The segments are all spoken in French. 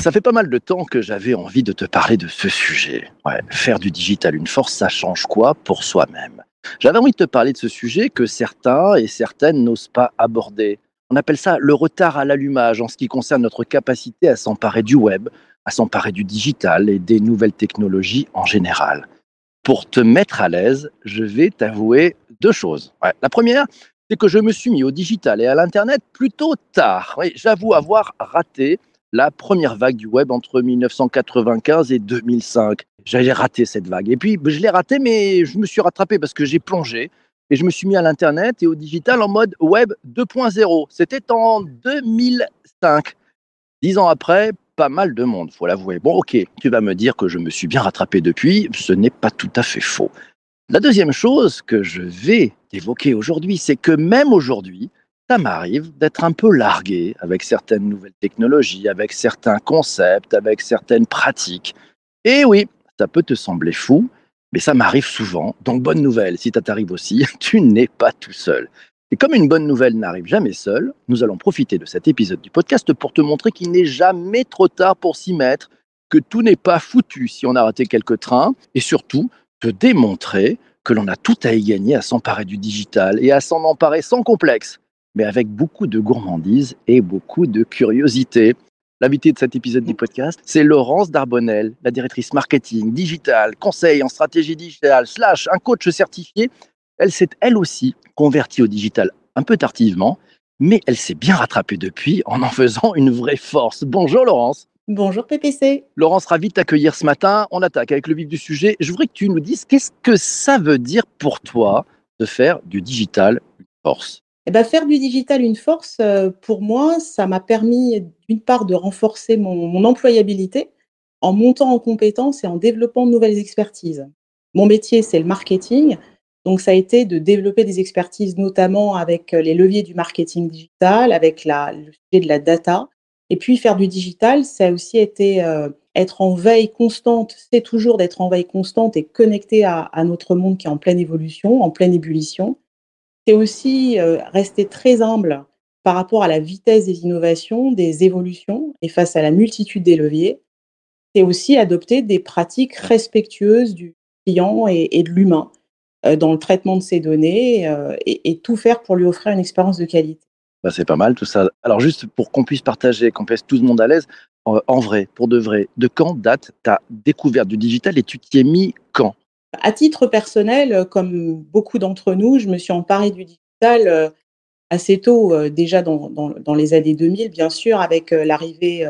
Ça fait pas mal de temps que j'avais envie de te parler de ce sujet. Faire du digital une force, ça change quoi pour soi-même? J'avais envie de te parler de ce sujet que certains et certaines n'osent pas aborder. On appelle ça le retard à l'allumage en ce qui concerne notre capacité à s'emparer du web, à s'emparer du digital et des nouvelles technologies en général. Pour te mettre à l'aise, je vais t'avouer deux choses. La première, c'est que je me suis mis au digital et à l'Internet plutôt tard. J'avoue avoir raté la première vague du web entre 1995 et 2005. J'avais raté cette vague. Et puis, je l'ai raté, mais je me suis rattrapé parce que j'ai plongé et je me suis mis à l'Internet et au digital en mode web 2.0. C'était en 2005. Dix ans après, pas mal de monde, faut l'avouer. Bon, ok, tu vas me dire que je me suis bien rattrapé depuis. Ce n'est pas tout à fait faux. La deuxième chose que je vais évoquer aujourd'hui, c'est que même aujourd'hui, ça m'arrive d'être un peu largué avec certaines nouvelles technologies, avec certains concepts, avec certaines pratiques. Et oui, ça peut te sembler fou, mais ça m'arrive souvent. Donc bonne nouvelle, si ça t'arrive aussi, tu n'es pas tout seul. Et comme une bonne nouvelle n'arrive jamais seule, nous allons profiter de cet épisode du podcast pour te montrer qu'il n'est jamais trop tard pour s'y mettre, que tout n'est pas foutu si on a raté quelques trains, et surtout te démontrer que l'on a tout à y gagner à s'emparer du digital et à s'en emparer sans complexe, mais avec beaucoup de gourmandise et beaucoup de curiosité. L'invité de cet épisode du podcast, c'est Laurence Darbonnel, la directrice marketing, digital, conseil en stratégie digitale, slash un coach certifié. Elle s'est elle aussi convertie au digital un peu tardivement, mais elle s'est bien rattrapée depuis en en faisant une vraie force. Bonjour Laurence. Bonjour PPC. Laurence, ravi de t'accueillir ce matin. On attaque avec le vif du sujet. Je voudrais que tu nous dises qu'est-ce que ça veut dire pour toi de faire du digital une force? Eh ben, faire du digital une force, euh, pour moi, ça m'a permis d'une part de renforcer mon, mon employabilité en montant en compétences et en développant de nouvelles expertises. Mon métier, c'est le marketing. Donc, ça a été de développer des expertises, notamment avec euh, les leviers du marketing digital, avec la, le sujet de la data. Et puis, faire du digital, ça a aussi été euh, être en veille constante. C'est toujours d'être en veille constante et connecté à, à notre monde qui est en pleine évolution, en pleine ébullition. C'est aussi euh, rester très humble par rapport à la vitesse des innovations, des évolutions et face à la multitude des leviers. C'est aussi adopter des pratiques respectueuses du client et, de l'humain euh, dans le traitement de ces données et, et tout faire pour lui offrir une expérience de qualité. Bah, c'est pas mal tout ça. Alors juste pour qu'on puisse partager, qu'on puisse tout le monde à l'aise, en, vrai, pour de vrai, de quand date ta découverte du digital et tu t'y es mis quand? À titre personnel, euh, comme beaucoup d'entre nous, je me suis emparée du digital euh, assez tôt, euh, déjà dans, dans- les années 2000, bien sûr, avec l'arrivée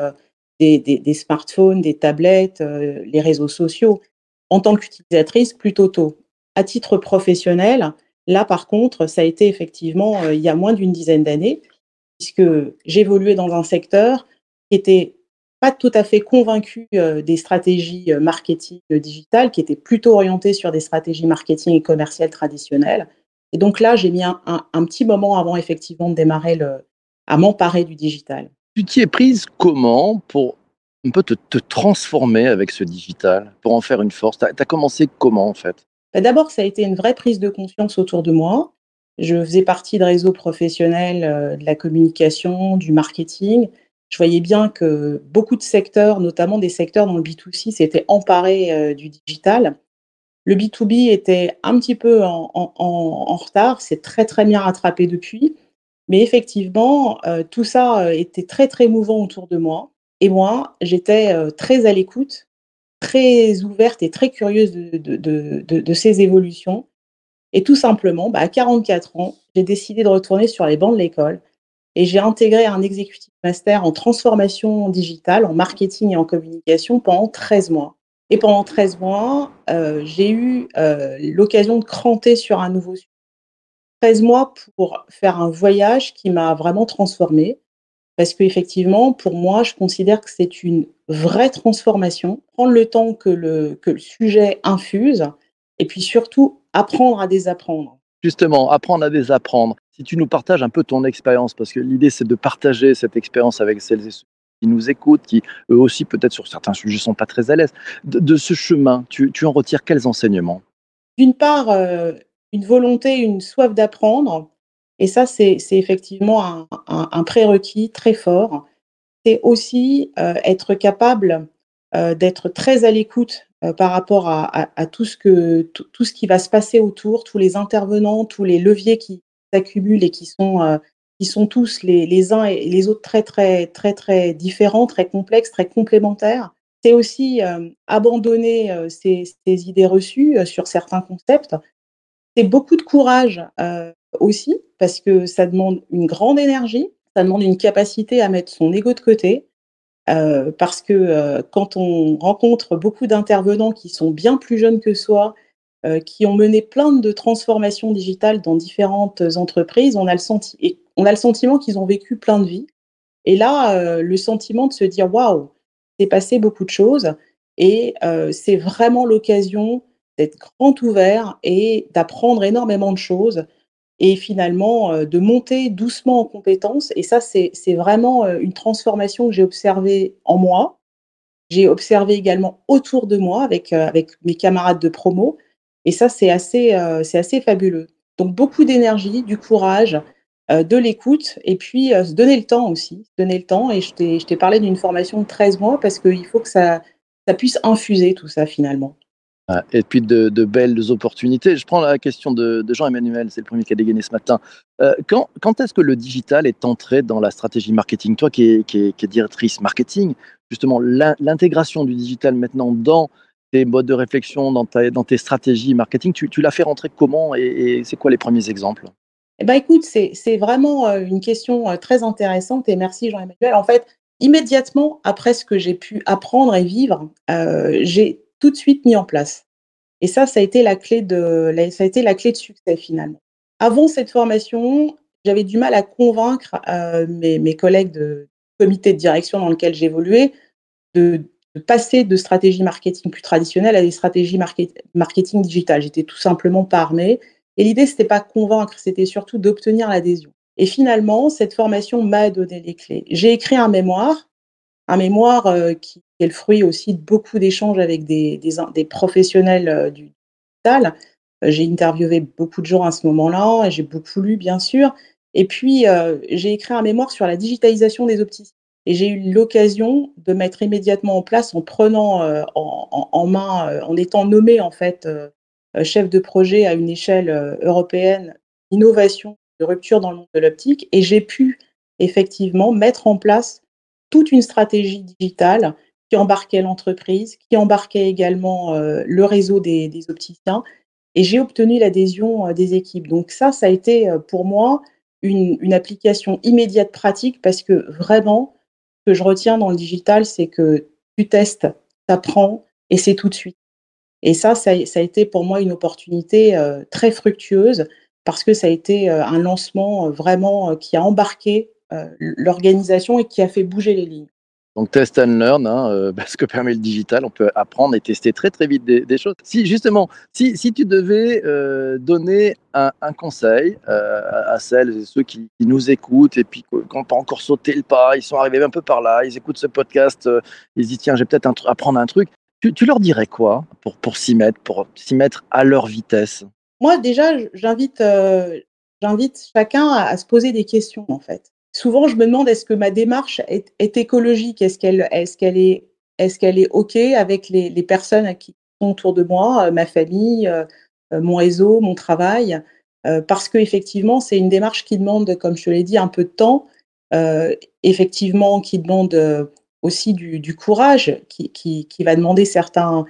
des, des- smartphones, des tablettes, les réseaux sociaux. En tant qu'utilisatrice, plutôt tôt. À titre professionnel, là, par contre, ça a été effectivement euh, il y a moins d'une dizaine d'années, puisque j'évoluais dans un secteur qui était pas tout à fait convaincu euh, des stratégies euh, marketing digitales, qui était plutôt orienté sur des stratégies marketing et commerciales traditionnelles. Et donc là, j'ai mis un, petit moment avant effectivement de démarrer à m'emparer du digital. Tu t'y es prise comment pour un peu te, te transformer avec ce digital, pour en faire une force? Tu as, commencé comment en fait? Bah, D'abord, ça a été une vraie prise de conscience autour de moi. Je faisais partie de réseaux professionnels euh, de la communication, du marketing. Je voyais bien que beaucoup de secteurs, notamment des secteurs dans le B2C, s'étaient emparés euh, du digital. Le B2B était un petit peu en, retard, c'est très très bien rattrapé depuis. Mais effectivement, euh, tout ça était très très mouvant autour de moi. Et moi, j'étais très à l'écoute, très ouverte et très curieuse de, ces évolutions. Et tout simplement, bah, à 44 ans, j'ai décidé de retourner sur les bancs de l'école et j'ai intégré un executive master en transformation digitale, en marketing et en communication pendant 13 mois. Et pendant 13 mois, euh, j'ai eu euh, l'occasion de cranter sur un nouveau sujet. 13 mois pour faire un voyage qui m'a vraiment transformée. Parce qu'effectivement, pour moi, je considère que c'est une vraie transformation. Prendre le temps que le, que le sujet infuse et puis surtout apprendre à désapprendre. Justement, apprendre à désapprendre. Si tu nous partages un peu ton expérience, parce que l'idée c'est de partager cette expérience avec celles et ceux qui nous écoutent, qui eux aussi peut-être sur certains sujets sont pas très à l'aise. De, de ce chemin, tu, tu en retires quels enseignements? D'une part, euh, une volonté, une soif d'apprendre, Et ça, c'est effectivement un, un, prérequis très fort. C'est aussi euh, être capable euh, d'être très à l'écoute euh, par rapport à, tout, ce que, tout, ce qui va se passer autour, tous les intervenants, tous les leviers qui s'accumulent et qui sont, qui sont tous les, uns et les autres très, très, très, très différents, très complexes, très complémentaires. C'est aussi abandonner ces, ces, idées reçues sur certains concepts. C'est beaucoup de courage aussi, parce que ça demande une grande énergie, ça demande une capacité à mettre son ego de côté, euh, parce que euh, quand on rencontre beaucoup d'intervenants qui sont bien plus jeunes que soi, euh, qui ont mené plein de transformations digitales dans différentes entreprises, on a le, senti et on a le sentiment qu'ils ont vécu plein de vies. Et là, le sentiment de se dire waouh, c'est passé beaucoup de choses, et c'est vraiment l'occasion d'être grand ouvert et d'apprendre énormément de choses et finalement euh, de monter doucement en compétences. Et ça, c'est vraiment euh, une transformation que j'ai observée en moi. J'ai observé également autour de moi avec, euh, mes camarades de promo. Et ça, c'est assez, assez fabuleux. Donc beaucoup d'énergie, du courage, de l'écoute et puis se donner le temps aussi. donner le temps. Et je t'ai parlé d'une formation de 13 mois parce qu'il faut que ça, ça puisse infuser tout ça finalement. Et puis de, belles opportunités. Je prends la question de, Jean-Emmanuel, c'est le premier qui a dégainé ce matin. Euh, quand, est-ce que le digital est entré dans la stratégie marketing? Toi qui es, qui, qui directrice marketing, justement, l'intégration du digital maintenant dans tes modes de réflexion, dans, ta, dans tes stratégies marketing, tu, tu l'as fait rentrer comment et, c'est quoi les premiers exemples? Eh ben, écoute, c'est vraiment euh, une question euh, très intéressante et merci Jean-Emmanuel. En fait, immédiatement après ce que j'ai pu apprendre et vivre, j'ai tout de suite mis en place. Et ça, ça a été la clé de, ça a été la clé de succès finalement. Avant cette formation, j'avais du mal à convaincre euh, mes, collègues de comité de direction dans lequel j'évoluais de, passer de stratégie marketing plus traditionnelle à des stratégies marketing digitales. J'étais tout simplement pas armée. Et l'idée, c'était pas convaincre, c'était surtout d'obtenir l'adhésion. Et finalement, cette formation m'a donné les clés. J'ai écrit un mémoire, un mémoire euh, qui est le fruit aussi de beaucoup d'échanges avec des, professionnels euh, du digital. Euh, j'ai interviewé beaucoup de gens à ce moment-là, et j'ai beaucoup lu, bien sûr. Et puis, j'ai écrit un mémoire sur la digitalisation des opticiens. Et j'ai eu l'occasion de mettre immédiatement en place, en prenant en, main, en étant nommé en fait chef de projet à une échelle européenne, innovation de rupture dans le monde de l'optique. Et j'ai pu effectivement mettre en place toute une stratégie digitale qui embarquait l'entreprise, qui embarquait également euh, le réseau des, opticiens. Et j'ai obtenu l'adhésion euh, des équipes. Donc ça, ça a été euh, pour moi une, application immédiate pratique parce que vraiment, ce que je retiens dans le digital, c'est que tu testes, tu apprends et c'est tout de suite. Et ça, ça, a été pour moi une opportunité très fructueuse parce que ça a été un lancement vraiment qui a embarqué l'organisation et qui a fait bouger les lignes. Donc test and learn, hein, euh, ce que permet le digital, on peut apprendre et tester très très vite des, choses. Si justement, si, si tu devais euh, donner un, conseil euh, à celles et ceux qui, nous écoutent et puis qui n'ont pas encore sauté le pas, ils sont arrivés un peu par là, ils écoutent ce podcast, ils se disent tiens, j'ai peut-être apprendre un truc. Tu, leur dirais quoi pour, pour s'y mettre, pour s'y mettre à leur vitesse? Moi déjà, j'invite j'invite chacun à se poser des questions en fait souvent, je me demande est-ce que ma démarche est, écologique? Est-ce qu'elle est, OK avec les, personnes qui sont autour de moi, euh, ma famille, euh, euh, mon réseau, mon travail? Parce qu'effectivement, c'est une démarche qui demande, comme je l'ai dit, un peu de temps, effectivement, qui demande aussi du, courage, qui, va demander certains,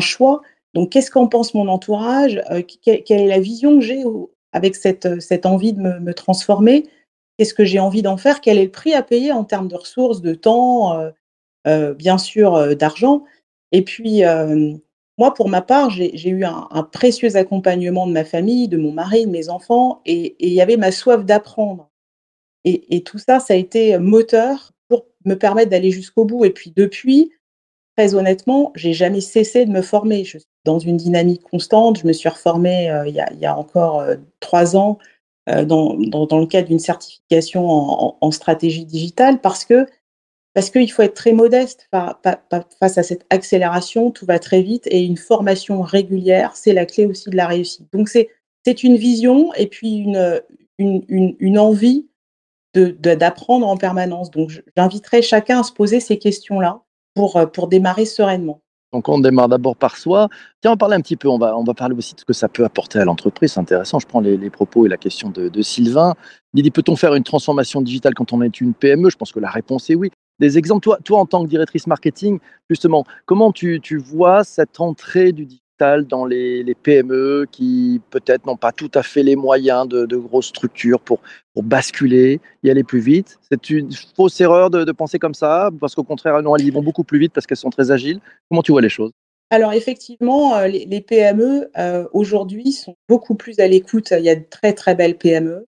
choix. Donc, qu'est-ce qu'en pense mon entourage? Quelle, est la vision que j'ai avec cette envie de me transformer? Qu'est-ce que j'ai envie d'en faire? Quel est le prix à payer en termes de ressources, de temps, euh, euh, bien sûr, euh, d'argent? Et puis, moi, pour ma part, j'ai eu un, précieux accompagnement de ma famille, de mon mari, de mes enfants, et il y avait ma soif d'apprendre. Et, tout ça, ça a été moteur pour me permettre d'aller jusqu'au bout. Et puis depuis, très honnêtement, j'ai jamais cessé de me former. Je suis dans une dynamique constante. Je me suis reformée il, y il, y a, encore trois ans euh, dans, le cadre d'une certification en, stratégie digitale parce que parce qu'il faut être très modeste face à cette accélération, tout va très vite et une formation régulière, c'est la clé aussi de la réussite. Donc c'est c'est une vision et puis une, une, envie d'apprendre de, en permanence. Donc, j'inviterai chacun à se poser ces questions-là pour, pour démarrer sereinement. Donc on démarre d'abord par soi. Tiens, on va parler un petit peu, on va, parler aussi de ce que ça peut apporter à l'entreprise. C'est intéressant, je prends les, propos et la question de, Sylvain. Il dit, peut-on faire une transformation digitale quand on est une PME Je pense que la réponse est oui. Des exemples, toi, en tant que directrice marketing, justement, comment tu, tu vois cette entrée du dans les, PME qui peut-être n'ont pas tout à fait les moyens de, grosses structures pour, basculer, y aller plus vite. C'est une fausse erreur de, penser comme ça, parce qu'au contraire, elles y vont beaucoup plus vite parce qu'elles sont très agiles. Comment tu vois les choses? Alors effectivement, euh, les, PME euh, aujourd'hui sont beaucoup plus à l'écoute. Il y a de très très belles PME.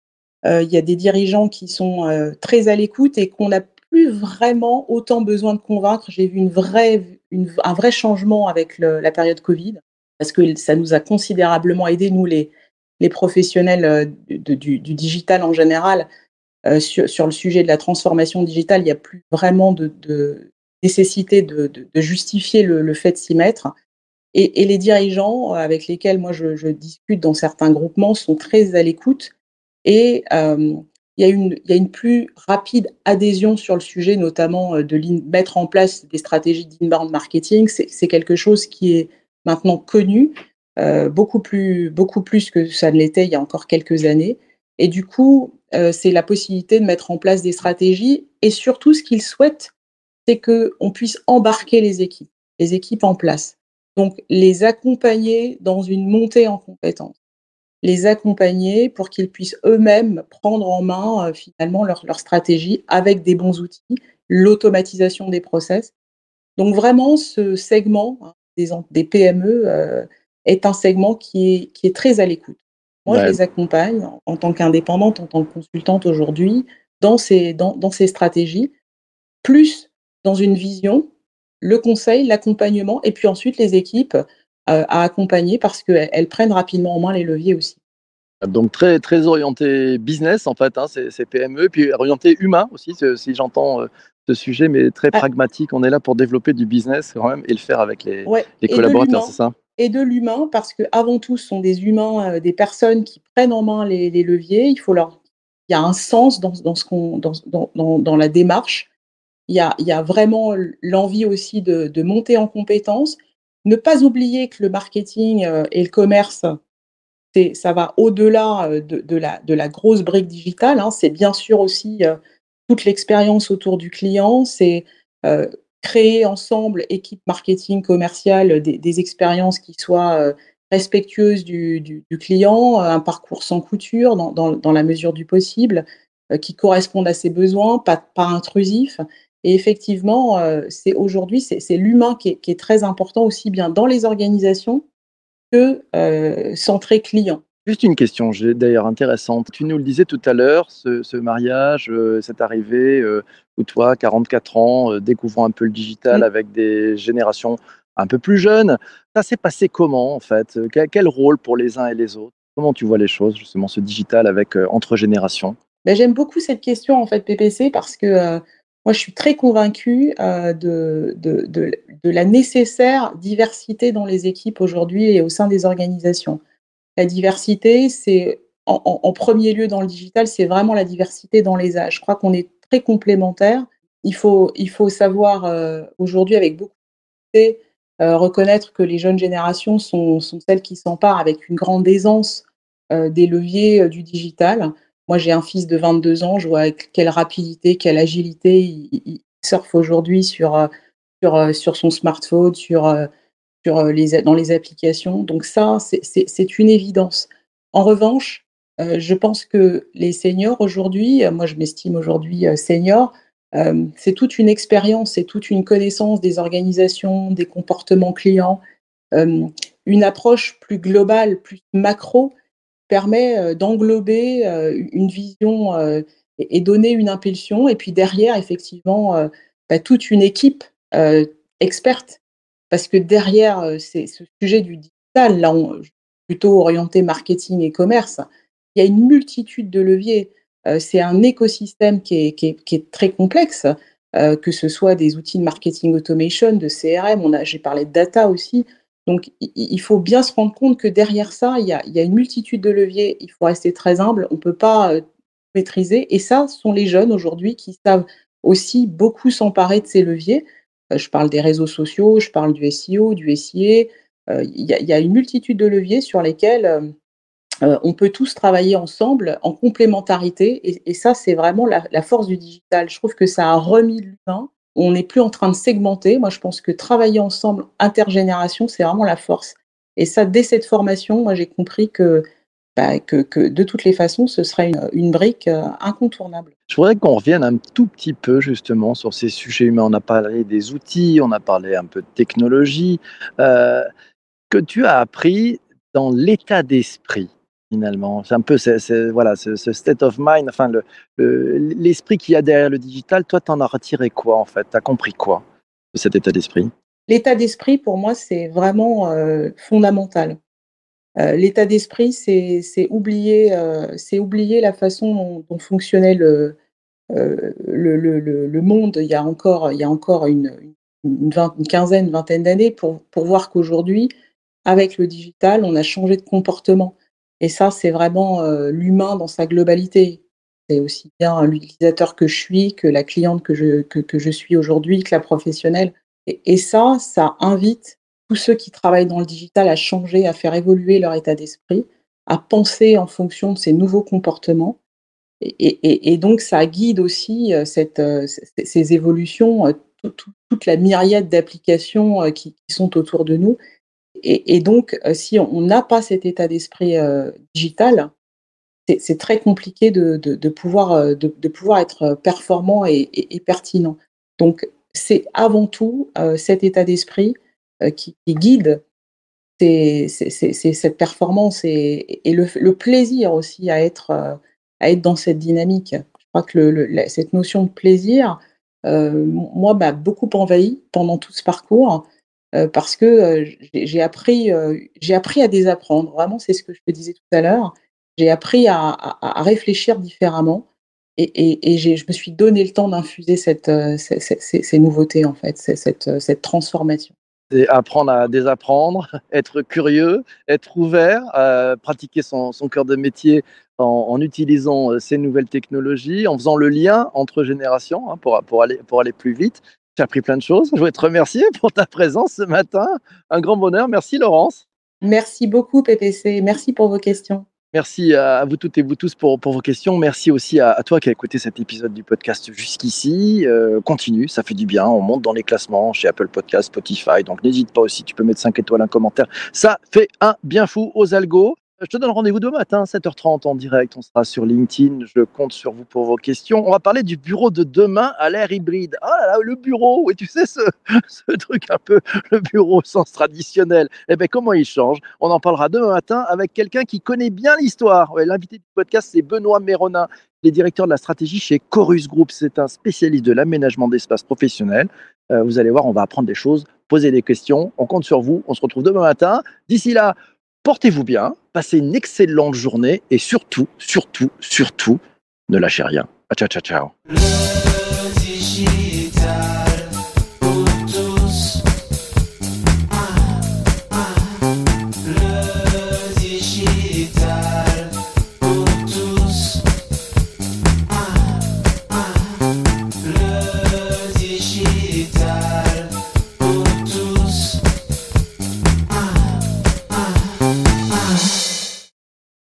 Euh, il y a des dirigeants qui sont très à l'écoute et qu'on n'a plus vraiment autant besoin de convaincre. J'ai vu une vraie, un vrai changement avec la période Covid parce que ça nous a considérablement aidé, nous, les, professionnels euh, du, digital en général, euh, sur, le sujet de la transformation digitale. Il n'y a plus vraiment de, nécessité de, justifier le, fait de s'y mettre. Et, les dirigeants avec lesquels moi je, discute dans certains groupements sont très à l'écoute et euh, il, y a une, il y a une plus rapide adhésion sur le sujet, notamment euh, de mettre en place des stratégies d'inbound marketing. C'est quelque chose qui est maintenant connu, euh, beaucoup, plus, beaucoup plus que ça ne l'était il y a encore quelques années. Et du coup, euh, c'est la possibilité de mettre en place des stratégies. Et surtout, ce qu'ils souhaitent, c'est qu'on puisse embarquer les équipes, les équipes en place. Donc, les accompagner dans une montée en compétences. Les accompagner pour qu'ils puissent eux-mêmes prendre en main euh, finalement leur, leur stratégie avec des bons outils, l'automatisation des process. Donc vraiment, ce segment, hein, des, des PME euh, est un segment qui est, qui est très à l'écoute. Moi, ouais. je les accompagne en, en tant qu'indépendante, en tant que consultante aujourd'hui, dans ces, dans, dans ces stratégies, plus dans une vision, le conseil, l'accompagnement, et puis ensuite les équipes euh, à accompagner parce qu'elles prennent rapidement en main les leviers aussi. Donc très, très orienté business en fait, hein, ces, ces, PME, puis orienté humain aussi, si j'entends euh, ce sujet, mais très ah. pragmatique. On est là pour développer du business quand même et le faire avec les, ouais. les collaborateurs, c'est ça? Et de l'humain, parce que avant tout, ce sont des humains, euh, des personnes qui prennent en main les, les, leviers. Il faut leur, il y a un sens dans, dans ce qu'on, dans, dans, dans, la démarche. Il y a, il y a vraiment l'envie aussi de, de monter en compétences. Ne pas oublier que le marketing euh, et le commerce, ça va au-delà euh, de, de, la, de la grosse brique digitale. Hein. C'est bien sûr aussi toute l'expérience autour du client, c'est euh, créer ensemble, équipe marketing commerciale, des, des expériences qui soient euh, respectueuses du, client, un parcours sans couture dans, la mesure du possible, euh, qui correspondent à ses besoins, pas, pas intrusif. Et effectivement, euh, c'est aujourd'hui, c'est l'humain qui, est très important aussi bien dans les organisations que euh, centré client. Juste une question, d'ailleurs intéressante. Tu nous le disais tout à l'heure, ce, ce, mariage, euh, cette arrivée euh, où toi, 44 ans, euh, découvrant un peu le digital mmh. avec des générations un peu plus jeunes, ça s'est passé comment en fait? Quel, quel, rôle pour les uns et les autres? Comment tu vois les choses, justement, ce digital avec euh, entre générations? Ben, J'aime beaucoup cette question en fait, PPC, parce que euh, moi je suis très convaincue euh, de, de, de, de la nécessaire diversité dans les équipes aujourd'hui et au sein des organisations. La diversité, c'est en, premier lieu dans le digital, c'est vraiment la diversité dans les âges. Je crois qu'on est très complémentaires. Il faut, il faut savoir euh, aujourd'hui avec beaucoup de euh, reconnaître que les jeunes générations sont, celles qui s'emparent avec une grande aisance euh, des leviers euh, du digital. Moi, j'ai un fils de 22 ans, je vois avec quelle rapidité, quelle agilité il, surfe aujourd'hui sur, sur, sur son smartphone, sur euh, dans les applications. Donc ça, c'est une évidence. En revanche, euh, je pense que les seniors aujourd'hui, euh, moi je m'estime aujourd'hui senior, c'est toute une expérience, c'est toute une connaissance des organisations, des comportements clients, une approche plus globale, plus macro permet d'englober une vision et, et, donner une impulsion. Et puis derrière, effectivement, bah, toute une équipe experte parce que derrière euh, ce sujet du digital, là, plutôt orienté marketing et commerce, il y a une multitude de leviers. Euh, c'est un écosystème qui est, très complexe, euh, que ce soit des outils de marketing automation, de CRM, j'ai parlé de data aussi. Donc, il faut bien se rendre compte que derrière ça, il y a, il y a une multitude de leviers. Il faut rester très humble. On ne peut pas maîtriser. Et ça, ce sont les jeunes aujourd'hui qui savent aussi beaucoup s'emparer de ces leviers. Euh, je parle des réseaux sociaux, je parle du SEO, du SIA. Euh, il y, a, une multitude de leviers sur lesquels euh, on peut tous travailler ensemble en complémentarité. Et, ça, c'est vraiment la, la force du digital. Je trouve que ça a remis l'humain on n'est plus en train de segmenter. Moi, je pense que travailler ensemble, intergénération, c'est vraiment la force. Et ça, dès cette formation, moi, j'ai compris que, bah, que, que, de toutes les façons, ce serait une, une brique euh, incontournable. Je voudrais qu'on revienne un tout petit peu justement sur ces sujets humains. On a parlé des outils, on a parlé un peu de technologie. Euh, que tu as appris dans l'état d'esprit finalement. C'est un peu voilà, ce, ce, state of mind, enfin le, le, l'esprit qu'il y a derrière le digital. Toi, tu en as retiré quoi en fait? Tu as compris quoi de cet état d'esprit? L'état d'esprit, pour moi, c'est vraiment euh, fondamental. Euh, l'état d'esprit, c'est, c'est, oublier, euh, c'est oublier la façon dont, fonctionnait le, euh, le, monde il y a encore, une, quinzaine, une vingtaine d'années pour, voir qu'aujourd'hui, avec le digital, on a changé de comportement. Et ça, c'est vraiment l'humain dans sa globalité. C'est aussi bien l'utilisateur que je suis, que la cliente que je, suis aujourd'hui, que la professionnelle. Et, ça, ça invite tous ceux qui travaillent dans le digital à changer, à faire évoluer leur état d'esprit, à penser en fonction de ces nouveaux comportements. Et, donc, ça guide aussi euh, euh, ces évolutions, tout, toute la myriade d'applications qui, sont autour de nous et, donc, euh, si on n'a pas cet état d'esprit euh, digital, c'est très compliqué de, pouvoir, euh, être performant et, pertinent. Donc, c'est avant tout euh, cet état d'esprit euh, qui, qui, guide cette performance et, le, plaisir aussi à être, à être dans cette dynamique. Je crois que cette notion de plaisir, moi, m'a beaucoup envahi pendant tout ce parcours. Euh, parce que euh, j'ai appris, euh, j'ai appris à désapprendre. Vraiment, c'est ce que je te disais tout à l'heure. J'ai appris à, réfléchir différemment et, je me suis donné le temps d'infuser ces, nouveautés, en fait, cette transformation. Apprendre à désapprendre, être curieux, être ouvert, euh, pratiquer son, cœur de métier en, utilisant ces nouvelles technologies, en faisant le lien entre générations hein, pour, pour, aller, pour aller plus vite. J'ai appris plein de choses. Je voudrais te remercier pour ta présence ce matin. Un grand bonheur. Merci Laurence. Merci beaucoup PPC. Merci pour vos questions. Merci à vous toutes et vous tous pour, vos questions. Merci aussi à, à, toi qui as écouté cet épisode du podcast jusqu'ici. Euh, continue, ça fait du bien. On monte dans les classements chez Apple Podcast, Spotify. Donc n'hésite pas aussi, tu peux mettre 5 étoiles, un commentaire. Ça fait un bien fou aux algos. Je te donne rendez-vous demain matin, 7h30 en direct. On sera sur LinkedIn. Je compte sur vous pour vos questions. On va parler du bureau de demain à l'ère hybride. Ah là là, le bureau, oui, tu sais, ce, truc un peu, le bureau au sens traditionnel. Eh bien, comment il change? On en parlera demain matin avec quelqu'un qui connaît bien l'histoire. L'invité du podcast, c'est Benoît Méronin. Il est directeur de la stratégie chez Chorus Group. C'est un spécialiste de l'aménagement d'espace professionnel. Euh, vous allez voir, on va apprendre des choses, poser des questions. On compte sur vous. On se retrouve demain matin. D'ici là, portez-vous bien, passez une excellente journée et surtout, surtout, surtout, ne lâchez rien. Ciao, ciao, ciao.